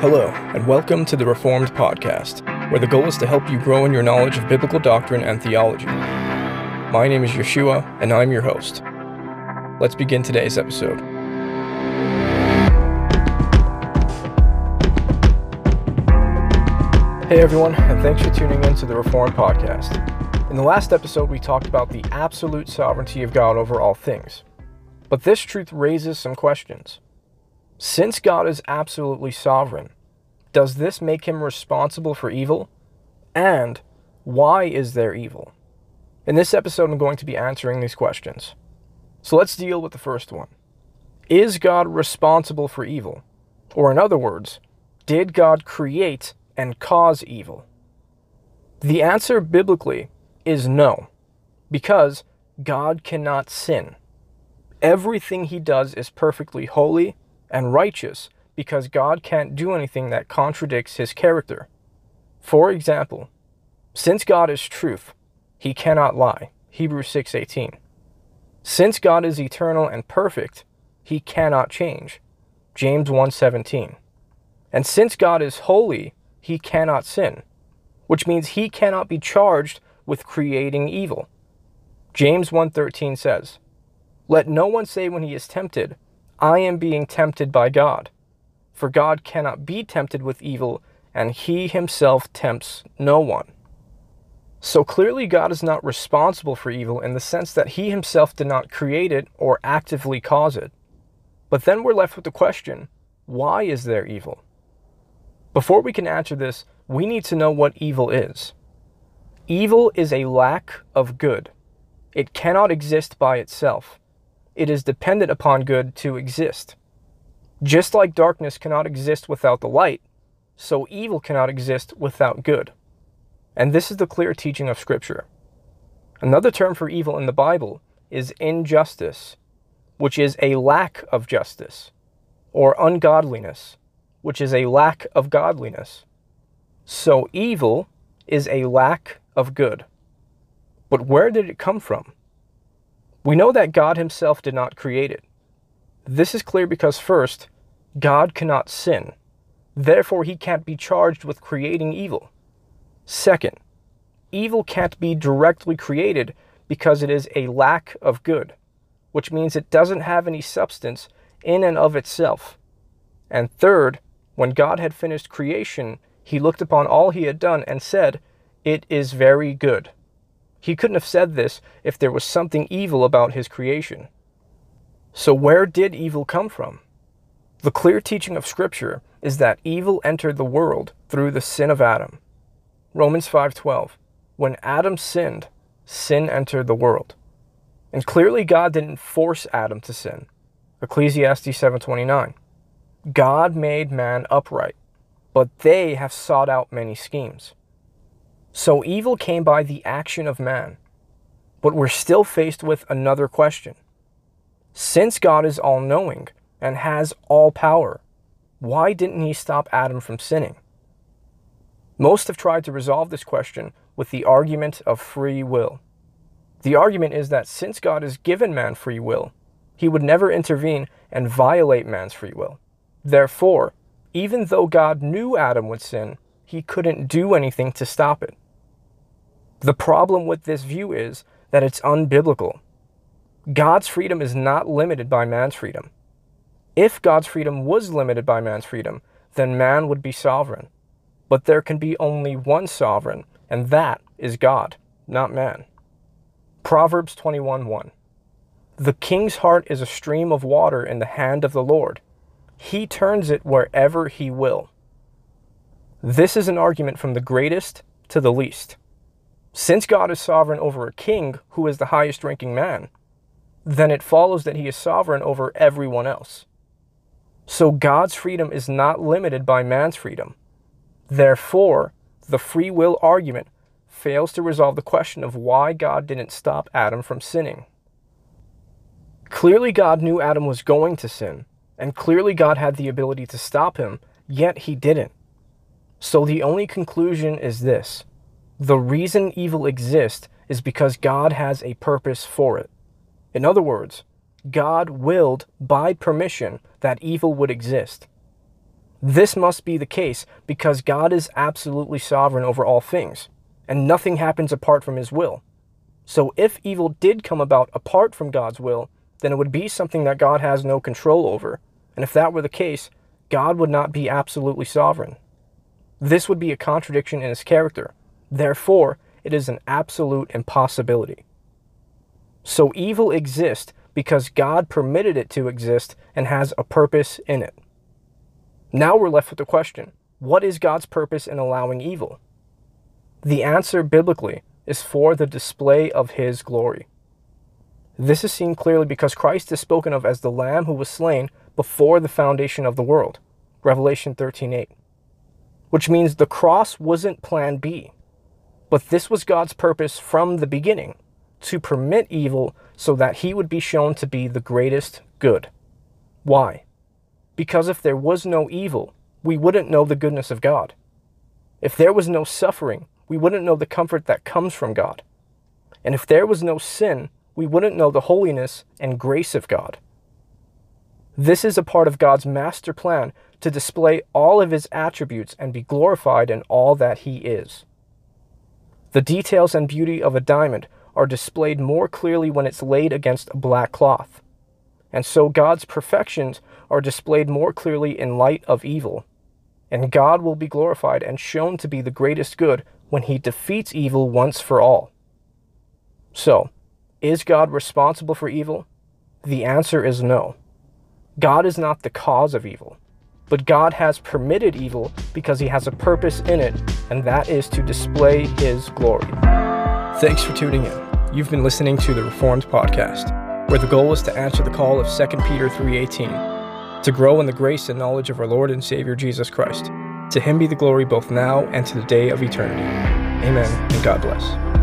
Hello, and welcome to the Reformed Podcast, where the goal is to help you grow in your knowledge of biblical doctrine and theology. My name is Yeshua, and I'm your host. Let's begin today's episode. Hey everyone, and thanks for tuning in to the Reformed Podcast. In the last episode, we talked about the absolute sovereignty of God over all things. But this truth raises some questions. Since God is absolutely sovereign, does this make him responsible for evil? And why is there evil? In this episode, I'm going to be answering these questions. So let's deal with the first one. Is God responsible for evil? Or, in other words, did God create and cause evil? The answer biblically is no, because God cannot sin. Everything he does is perfectly holy and righteous because God can't do anything that contradicts his character. For example, since God is truth, he cannot lie. Hebrews 6:18. Since God is eternal and perfect, he cannot change. James 1:17. And since God is holy, he cannot sin, which means he cannot be charged with creating evil. James 1:13 says, "Let no one say when he is tempted, I am being tempted by God. For God cannot be tempted with evil, and he himself tempts no one. So clearly, God is not responsible for evil in the sense that he himself did not create it or actively cause it. But then we're left with the question why is there evil? Before we can answer this, we need to know what evil is. Evil is a lack of good. It cannot exist by itself it is dependent upon good to exist. Just like darkness cannot exist without the light, so evil cannot exist without good. And this is the clear teaching of Scripture. Another term for evil in the Bible is injustice, which is a lack of justice, or ungodliness, which is a lack of godliness. So evil is a lack of good. But where did it come from? We know that God himself did not create it. This is clear because, first, God cannot sin. Therefore, he can't be charged with creating evil. Second, evil can't be directly created because it is a lack of good, which means it doesn't have any substance in and of itself. And third, when God had finished creation, he looked upon all he had done and said, It is very good. He couldn't have said this if there was something evil about his creation. So, where did evil come from? The clear teaching of Scripture is that evil entered the world through the sin of Adam. Romans 5:12 When Adam sinned, sin entered the world. And clearly God didn't force Adam to sin. Ecclesiastes 7:29 God made man upright, but they have sought out many schemes. So evil came by the action of man. But we're still faced with another question. Since God is all knowing and has all power, why didn't he stop Adam from sinning? Most have tried to resolve this question with the argument of free will. The argument is that since God has given man free will, he would never intervene and violate man's free will. Therefore, even though God knew Adam would sin, he couldn't do anything to stop it. The problem with this view is that it's unbiblical. God's freedom is not limited by man's freedom. If God's freedom was limited by man's freedom, then man would be sovereign. But there can be only one sovereign, and that is God, not man. Proverbs 21:1 The king's heart is a stream of water in the hand of the Lord. He turns it wherever he will. This is an argument from the greatest to the least. Since God is sovereign over a king who is the highest ranking man, then it follows that he is sovereign over everyone else. So God's freedom is not limited by man's freedom. Therefore, the free will argument fails to resolve the question of why God didn't stop Adam from sinning. Clearly, God knew Adam was going to sin, and clearly, God had the ability to stop him, yet he didn't. So, the only conclusion is this the reason evil exists is because God has a purpose for it. In other words, God willed by permission that evil would exist. This must be the case because God is absolutely sovereign over all things, and nothing happens apart from his will. So if evil did come about apart from God's will, then it would be something that God has no control over. And if that were the case, God would not be absolutely sovereign. This would be a contradiction in his character. Therefore, it is an absolute impossibility. So evil exists because God permitted it to exist and has a purpose in it. Now we're left with the question what is God's purpose in allowing evil? The answer biblically is for the display of his glory. This is seen clearly because Christ is spoken of as the lamb who was slain before the foundation of the world. Revelation 13:8. Which means the cross wasn't plan B. But this was God's purpose from the beginning, to permit evil so that he would be shown to be the greatest good. Why? Because if there was no evil, we wouldn't know the goodness of God. If there was no suffering, we wouldn't know the comfort that comes from God. And if there was no sin, we wouldn't know the holiness and grace of God. This is a part of God's master plan to display all of his attributes and be glorified in all that he is. The details and beauty of a diamond are displayed more clearly when it's laid against a black cloth. And so God's perfections are displayed more clearly in light of evil. And God will be glorified and shown to be the greatest good when he defeats evil once for all. So, is God responsible for evil? The answer is no. God is not the cause of evil, but God has permitted evil because he has a purpose in it, and that is to display his glory. Thanks for tuning in. You've been listening to the Reformed podcast, where the goal is to answer the call of 2 Peter 3:18, to grow in the grace and knowledge of our Lord and Savior Jesus Christ. To him be the glory both now and to the day of eternity. Amen and God bless.